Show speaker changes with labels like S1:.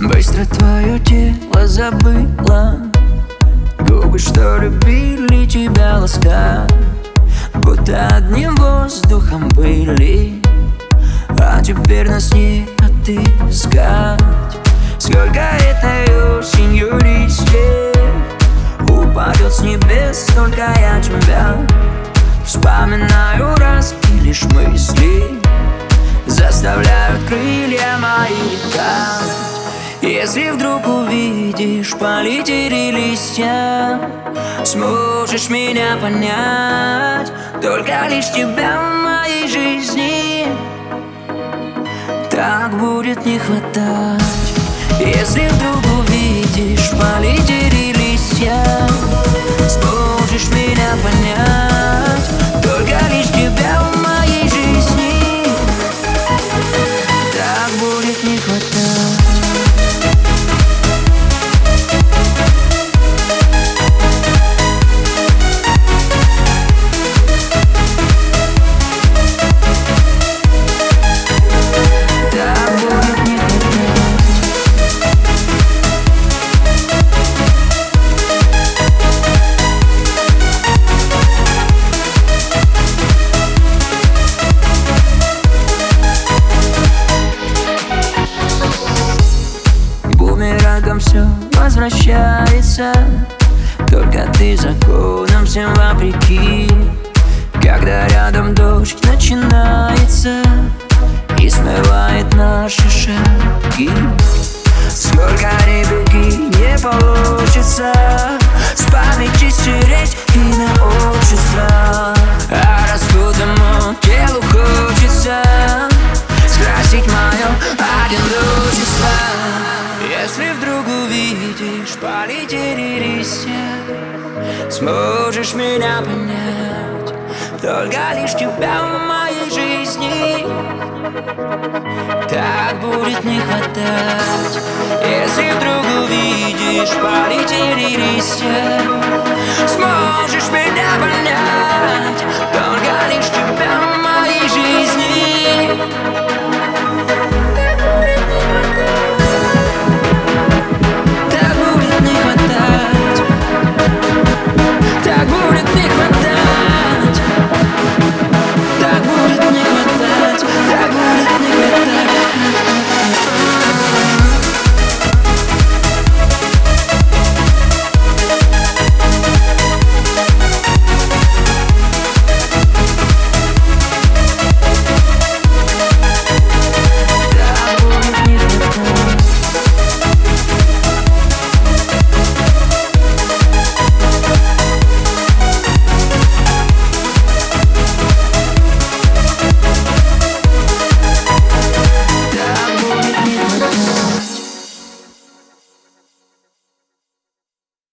S1: Быстро твое тело забыла Губы, что любили тебя ласкать Будто одним воздухом были. А теперь нас не отыскать. Сколько этой осенью листьев Если вдруг увидишь, полетели листья Сможешь меня понять. Только лишь тебя в моей жизни Так будет не хватать. Если вдруг увидишь, полетели Бумерангом все возвращается. Только ты законом всем вопреки. Когда рядом дождь начинается И смывает наши шаги. Сколько не беги, не получится увидишь, полетели листья Сможешь меня понять Только лишь тебя в моей жизни. Так будет не хватать Если вдруг увидишь, полетели листья Сможешь